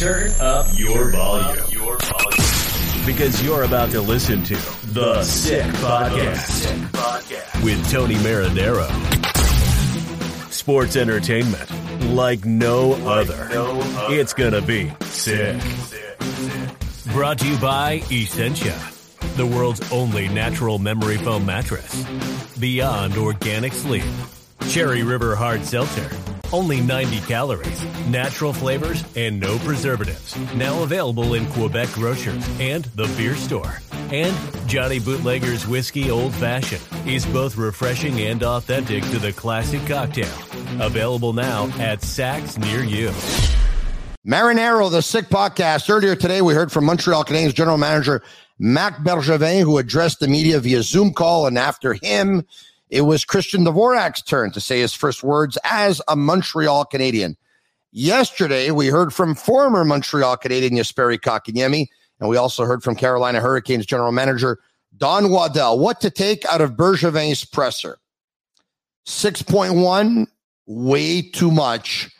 Turn up your volume. Your volume. Because you're about to listen to The Sick Podcast, with Tony Marinaro. Sports entertainment like no other. It's going to be sick. Brought to you by Essentia, the world's only natural memory foam mattress. Beyond organic sleep. Cherry River Hard Seltzer. Only 90 calories, natural flavors, and no preservatives. Now available in Quebec grocers and the beer store. And Johnny Bootlegger's Whiskey Old Fashioned is both refreshing and authentic to the classic cocktail. Available now at Saks near you. Marinaro, the Sick Podcast. Earlier today, we heard from Montreal Canadiens general manager Marc Bergevin, who addressed the media via Zoom call. And after him, it was Christian Dvorak's turn to say his first words as a Montreal Canadien. Yesterday, we heard from former Montreal Canadien Jesperi Kotkaniemi, and we also heard from Carolina Hurricanes general manager Don Waddell. What to take out of Bergevin's presser? 6.1, way too much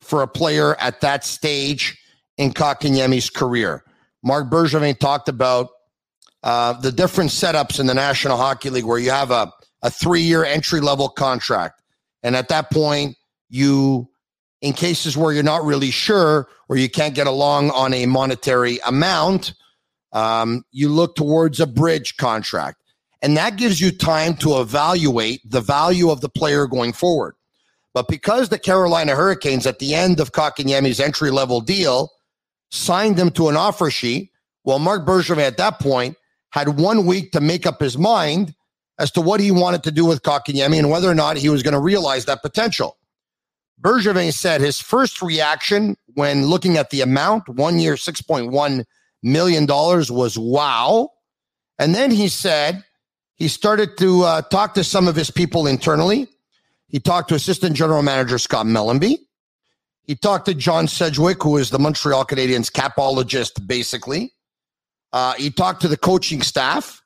for a player at that stage in Kotkaniemi's career. Marc Bergevin talked about uh, the different setups in the National Hockey League where you have a a three year entry level contract. And at that point, you, in cases where you're not really sure or you can't get along on a monetary amount, um, you look towards a bridge contract. And that gives you time to evaluate the value of the player going forward. But because the Carolina Hurricanes at the end of Kotkaniemi's entry level deal signed him to an offer sheet, well, Marc Bergevin at that point had one week to make up his mind as to what he wanted to do with Kotkaniemi and whether or not he was going to realize that potential. Bergevin said his first reaction when looking at the amount, one year, $6.1 million, was wow. And then he said he started to uh, talk to some of his people internally. He talked to Assistant General Manager Scott Mellanby. He talked to John Sedgwick, who is the Montreal Canadiens capologist, basically. Uh, he talked to the coaching staff.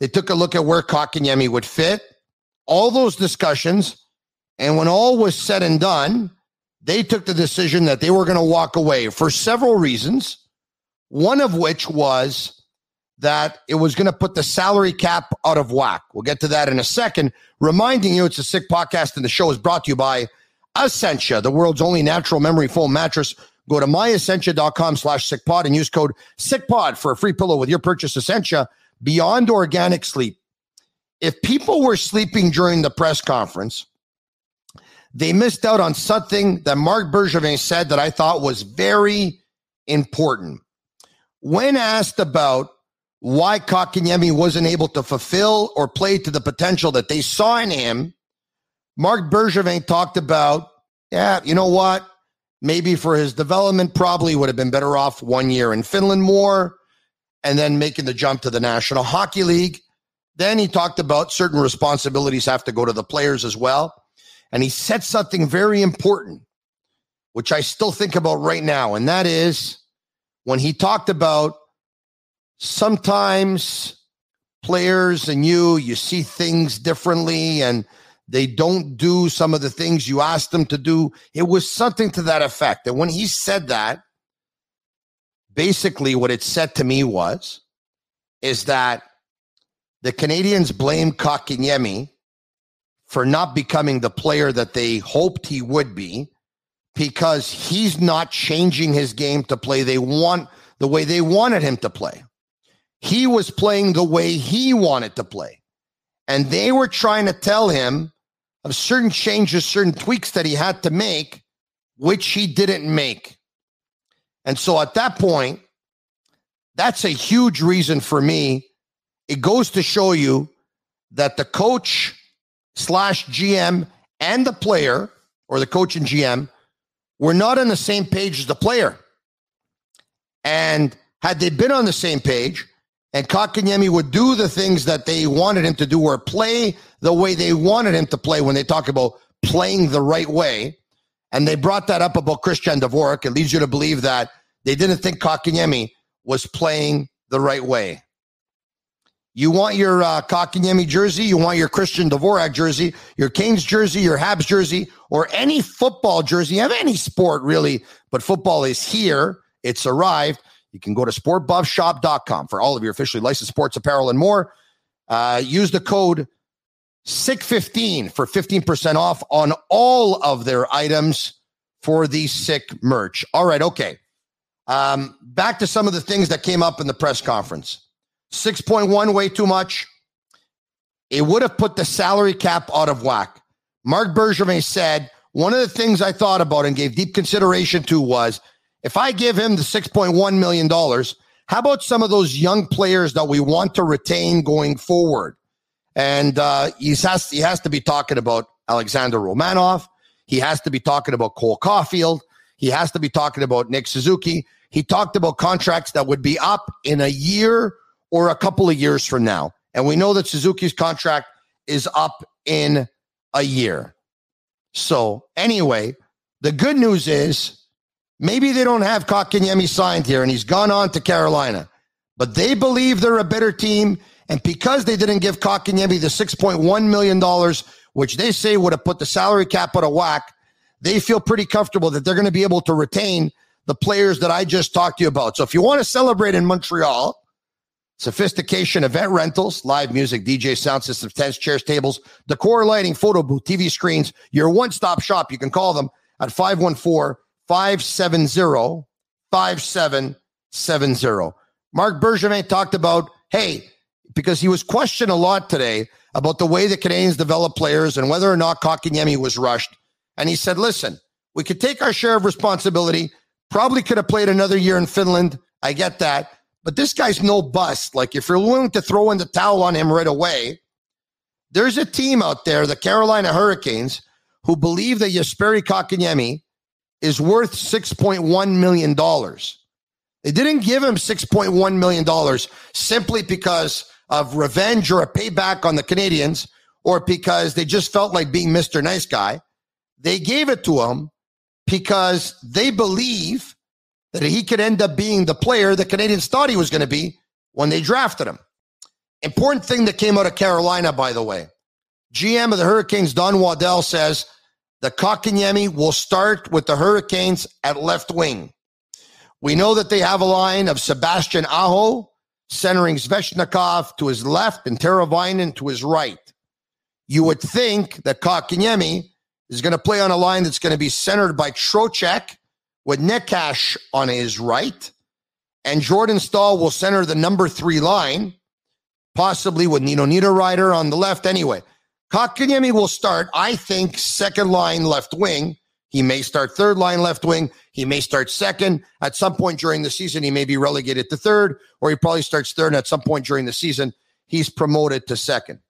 They took a look at where Kotkaniemi would fit, all those discussions. And when all was said and done, they took the decision that they were going to walk away for several reasons. One of which was that it was going to put the salary cap out of whack. We'll get to that in a second. Reminding you, it's a sick podcast, and the show is brought to you by Essentia, the world's only natural memory foam mattress. Go to myessentia.com slash sickpod and use code sickpod for a free pillow with your purchase. Essentia beyond organic sleep, if people were sleeping during the press conference, they missed out on something that Marc Bergevin said that I thought was very important. When asked about why Kotkaniemi wasn't able to fulfill or play to the potential that they saw in him, Marc Bergevin talked about, yeah, you know what? Maybe for his development, probably would have been better off one year in Finland more and then making the jump to the National Hockey League. Then he talked about certain responsibilities have to go to the players as well. And he said something very important, which I still think about right now. And that is when he talked about sometimes players and you, you see things differently and they don't do some of the things you asked them to do. It was something to that effect. And when he said that, basically what it said to me was is that the Canadiens blame Kotkaniemi for not becoming the player that they hoped he would be because he's not changing his game to play they want the way they wanted him to play. He was playing the way he wanted to play. And they were trying to tell him of certain changes, certain tweaks that he had to make, which he didn't make. And so at that point, that's a huge reason for me. It goes to show you that the coach slash GM and the player, or the coach and GM, were not on the same page as the player. And had they been on the same page, and Kotkaniemi would do the things that they wanted him to do or play the way they wanted him to play when they talk about playing the right way. And they brought that up about Christian Dvorak. It leads you to believe that they didn't think Kotkaniemi was playing the right way. You want your uh, Kotkaniemi jersey, you want your Christian Dvorak jersey, your Canes jersey, your Habs jersey, or any football jersey of any sport, really. But football is here. It's arrived. You can go to sportbuffshop.com for all of your officially licensed sports apparel and more. Uh, use the code SICK15 for 15% off on all of their items for the sick merch. All right, okay. Um, back to some of the things that came up in the press conference. 6.1 way too much. It would have put the salary cap out of whack. Marc Bergevin said, one of the things I thought about and gave deep consideration to was if I give him the $6.1 million, how about some of those young players that we want to retain going forward? And uh, he, has, he has to be talking about Alexander Romanov. He has to be talking about Cole Caufield. He has to be talking about Nick Suzuki. He talked about contracts that would be up in a year or a couple of years from now. And we know that Suzuki's contract is up in a year. So, anyway, the good news is maybe they don't have Kotkaniemi signed here and he's gone on to Carolina, but they believe they're a better team. And because they didn't give Kotkaniemi the $6.1 million, which they say would have put the salary cap out of whack, they feel pretty comfortable that they're going to be able to retain the players that I just talked to you about. So if you want to celebrate in Montreal, sophistication event rentals, live music, DJ sound systems, tents, chairs, tables, decor lighting, photo booth, TV screens, your one stop shop. You can call them at 514 570 5770. Marc Bergevin talked about, hey, because he was questioned a lot today about the way the Canadiens develop players and whether or not Kotkaniemi was rushed. And he said, listen, we could take our share of responsibility Probably could have played another year in Finland. I get that. But this guy's no bust. Like, if you're willing to throw in the towel on him right away, there's a team out there, the Carolina Hurricanes, who believe that Jesperi Kotkaniemi is worth $6.1 million. They didn't give him $6.1 million simply because of revenge or a payback on the Canadiens or because they just felt like being Mr. Nice Guy. They gave it to him because they believe that he could end up being the player the Canadiens thought he was going to be when they drafted him. Important thing that came out of Carolina, by the way. GM of the Hurricanes, Don Waddell, says the Kotkaniemi will start with the Hurricanes at left wing. We know that they have a line of Sebastian Aho centering Svechnikov to his left and Teravainen to his right. You would think that Kotkaniemi is going to play on a line that's going to be centered by Trocheck with Necas on his right. And Jordan Staal will center the number three line, possibly with Nino Niederreiter on the left. Anyway, Kotkaniemi will start, I think, second line left wing. He may start third line left wing. He may start second. At some point during the season, he may be relegated to third, or he probably starts third. And at some point during the season, he's promoted to second.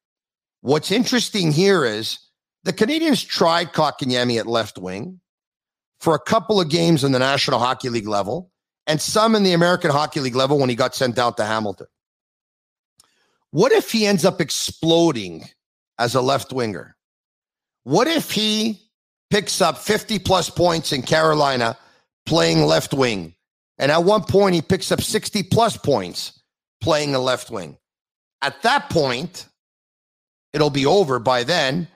What's interesting here is the Canadiens tried Kotkaniemi at left wing for a couple of games in the National Hockey League level and some in the American Hockey League level when he got sent out to Hamilton. What if he ends up exploding as a left winger? What if he picks up 50 plus points in Carolina playing left wing? And at one point, he picks up 60 plus points playing a left wing. At that point, it'll be over by then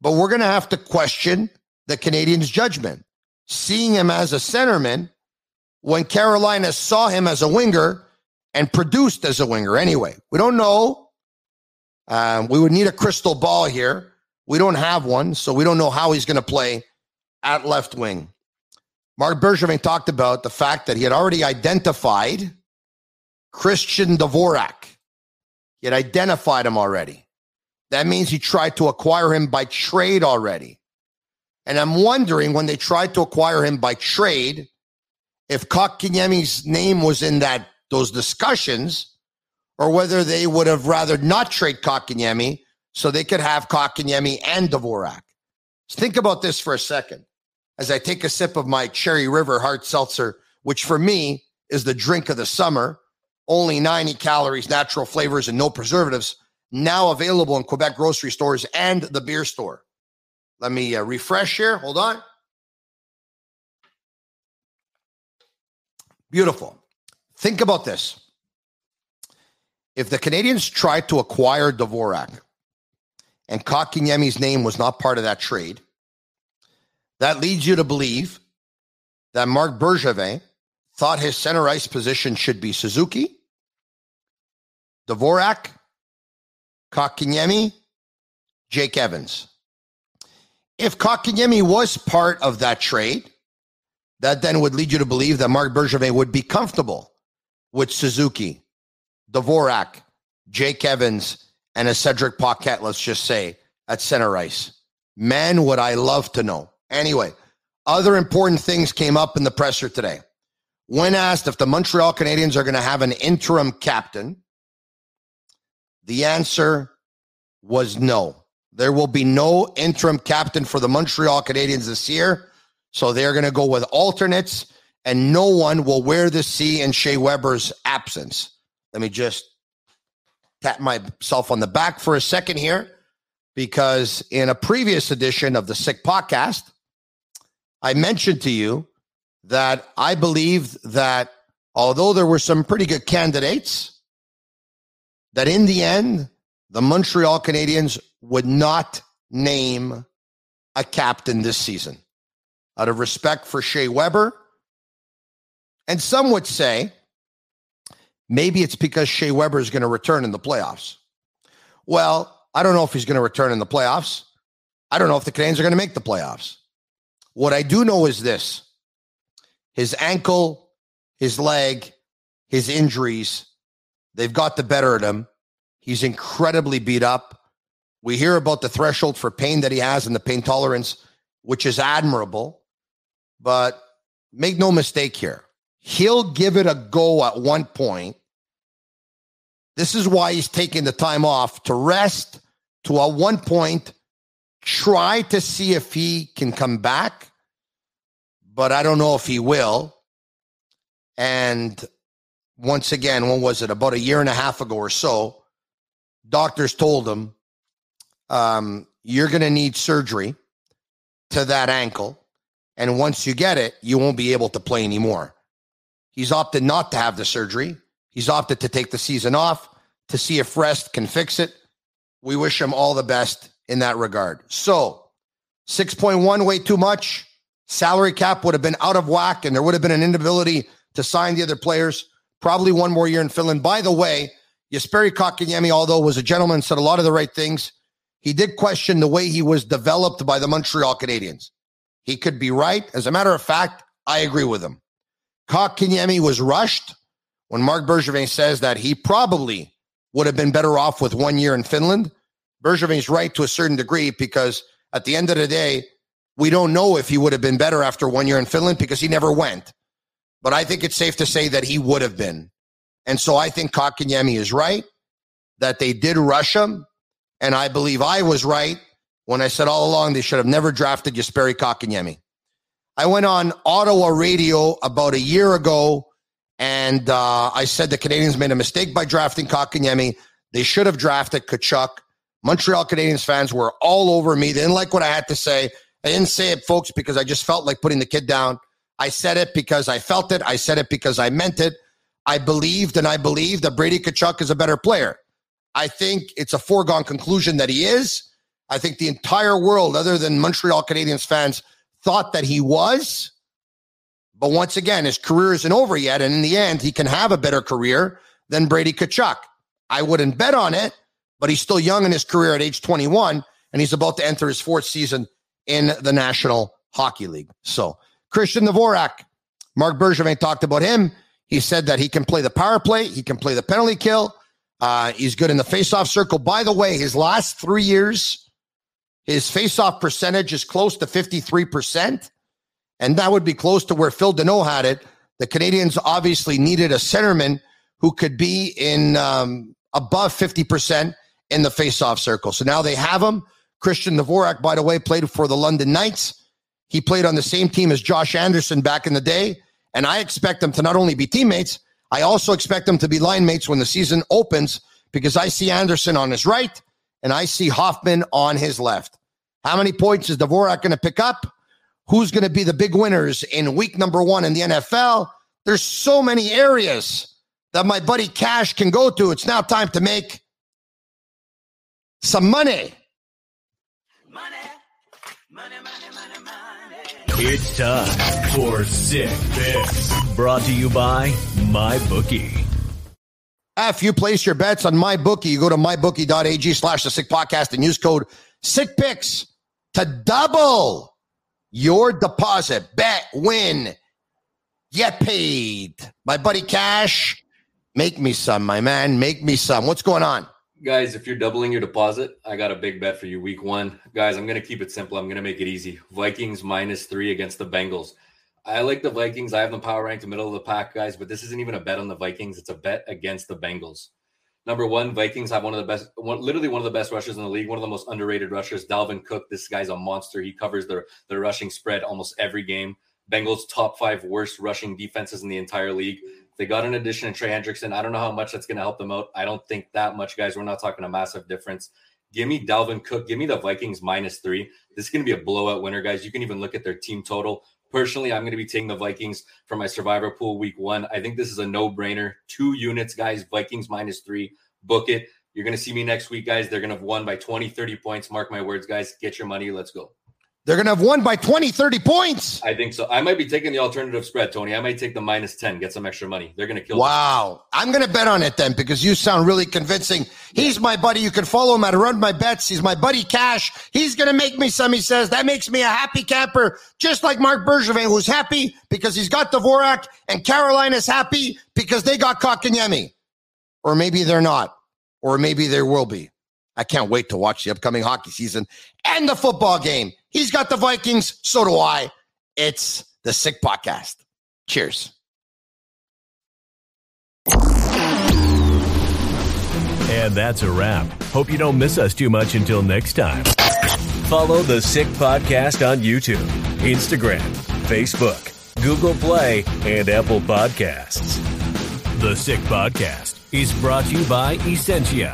but we're going to have to question the Canadiens' judgment. Seeing him as a centerman when Carolina saw him as a winger and produced as a winger. Anyway, we don't know. Um, we would need a crystal ball here. We don't have one, so we don't know how he's going to play at left wing. Marc Bergevin talked about the fact that he had already identified Christian Dvorak. He had identified him already. That means he tried to acquire him by trade already. And I'm wondering when they tried to acquire him by trade, if Kotkaniemi's name was in that those discussions, or whether they would have rather not trade Kotkaniemi so they could have Kotkaniemi and Dvorak. think about this for a second as I take a sip of my Cherry River hard seltzer, which for me is the drink of the summer. Only 90 calories, natural flavors, and no preservatives. Now available in Quebec grocery stores and the beer store. Let me uh, refresh here. Hold on. Beautiful. Think about this. If the Canadiens tried to acquire Dvorak and Kotkaniemi's name was not part of that trade, that leads you to believe that Marc Bergevin thought his center ice position should be Suzuki, Dvorak, Kotkaniemi, Jake Evans. If Kotkaniemi was part of that trade, that then would lead you to believe that Marc Bergevin would be comfortable with Suzuki, Dvorak, Jake Evans, and a Cedric Paquette, let's just say, at center ice. Man, would I love to know. Anyway, other important things came up in the presser today. When asked if the Montreal Canadiens are going to have an interim captain, the answer was no. There will be no interim captain for the Montreal Canadiens this year. So they're going to go with alternates, and no one will wear the C in Shea Weber's absence. Let me just tap myself on the back for a second here, because in a previous edition of the Sick Podcast, I mentioned to you that I believe that although there were some pretty good candidates, that in the end, the Montreal Canadiens would not name a captain this season out of respect for Shea Weber. And some would say maybe it's because Shea Weber is going to return in the playoffs. Well, I don't know if he's going to return in the playoffs. I don't know if the Canadiens are going to make the playoffs. What I do know is this his ankle, his leg, his injuries, they've got the better of him. He's incredibly beat up. We hear about the threshold for pain that he has and the pain tolerance, which is admirable. But make no mistake here, he'll give it a go at one point. This is why he's taking the time off to rest, to at one point try to see if he can come back, but I don't know if he will. And once again, when was it? About a year and a half ago or so, doctors told him, um, You're going to need surgery to that ankle. And once you get it, you won't be able to play anymore. He's opted not to have the surgery. He's opted to take the season off to see if rest can fix it. We wish him all the best in that regard. So, 6.1 way too much. Salary cap would have been out of whack and there would have been an inability to sign the other players. Probably one more year in Finland. By the way, Jesperi Kotkaniemi, although was a gentleman, said a lot of the right things. He did question the way he was developed by the Montreal Canadiens. He could be right. As a matter of fact, I agree with him. Kotkaniemi was rushed when Marc Bergevin says that he probably would have been better off with one year in Finland. Bergevin's right to a certain degree because at the end of the day, we don't know if he would have been better after one year in Finland because he never went. But I think it's safe to say that he would have been. And so I think Kotkaniemi is right that they did rush him. And I believe I was right when I said all along they should have never drafted Jesperi Kotkaniemi. I went on Ottawa radio about a year ago and uh, I said the Canadiens made a mistake by drafting Kotkaniemi. They should have drafted Tkachuk. Montreal Canadiens fans were all over me. They didn't like what I had to say. I didn't say it, folks, because I just felt like putting the kid down. I said it because I felt it. I said it because I meant it. I believed and I believe that Brady Tkachuk is a better player. I think it's a foregone conclusion that he is. I think the entire world, other than Montreal Canadiens fans, thought that he was. But once again, his career isn't over yet. And in the end, he can have a better career than Brady Tkachuk. I wouldn't bet on it, but he's still young in his career at age 21, and he's about to enter his fourth season in the National Hockey League. So Christian Dvorak. Marc Bergevin talked about him. He said that he can play the power play, he can play the penalty kill. Uh, he's good in the faceoff circle. By the way, his last three years, his faceoff percentage is close to 53%. And that would be close to where Phil Danault had it. The Canadiens obviously needed a centerman who could be in um, above 50% in the faceoff circle. So now they have him. Christian Dvorak, by the way, played for the London Knights. He played on the same team as Josh Anderson back in the day. And I expect them to not only be teammates, I also expect them to be line mates when the season opens because I see Anderson on his right and I see Hoffman on his left. How many points is Dvorak going to pick up? Who's going to be the big winners in week number one in the NFL? There's so many areas that my buddy Cash can go to. It's now time to make some money. Money, money, money, money it's time for Sick Picks. Brought to you by MyBookie. If you place your bets on MyBookie, you go to mybookie.ag slash the Sick Podcast and use code Sick Picks to double your deposit. Bet, win, get paid. My buddy Cash, make me some, my man. Make me some. What's going on? guys, if you're doubling your deposit, I got a big bet for you week one. Guys, I'm going to keep it simple. I'm going to make it easy. Vikings minus three against the Bengals. I like the Vikings. I have them power ranked the middle of the pack, guys, but this isn't even a bet on the Vikings. It's a bet against the Bengals. Number one, Vikings have one of the best, one, literally one of the best rushers in the league, one of the most underrated rushers. Dalvin Cook, this guy's a monster. He covers their, their rushing spread almost every game. Bengals top five worst rushing defenses in the entire league. They got an addition in Trey Hendrickson. I don't know how much that's going to help them out. I don't think that much, guys. We're not talking a massive difference. Give me Dalvin Cook. Give me the Vikings minus three. This is going to be a blowout winner, guys. You can even look at their team total. Personally, I'm going to be taking the Vikings for my survivor pool week one. I think this is a no brainer. Two units, guys. Vikings minus three. Book it. You're going to see me next week, guys. They're going to have won by 20, 30 points. Mark my words, guys. Get your money. Let's go. They're going to have won by 20, 30 points. I think so. I might be taking the alternative spread, Tony. I might take the minus 10, get some extra money. They're going to kill. Wow. Them. I'm going to bet on it then because you sound really convincing. He's my buddy. You can follow him at Run My Bets. He's my buddy Cash. He's going to make me some, he says. That makes me a happy camper, just like Marc Bergevin, who's happy because he's got Dvorak, and Carolina's happy because they got Kotkaniemi. Or maybe they're not. Or maybe there will be. I can't wait to watch the upcoming hockey season and the football game. He's got the Vikings. So do I. It's the Sick Podcast. Cheers. And that's a wrap. Hope you don't miss us too much until next time. Follow the Sick Podcast on YouTube, Instagram, Facebook, Google Play, and Apple Podcasts. The Sick Podcast is brought to you by Essentia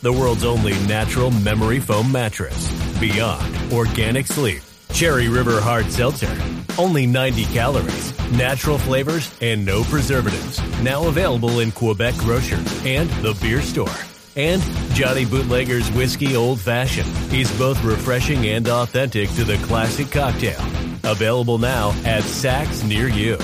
the world's only natural memory foam mattress. Beyond organic sleep. Cherry River Hard Seltzer. Only 90 calories, natural flavors, and no preservatives. Now available in Quebec grocers and the beer store. And Johnny Bootlegger's Whiskey Old Fashioned is both refreshing and authentic to the classic cocktail. Available now at Saks near you.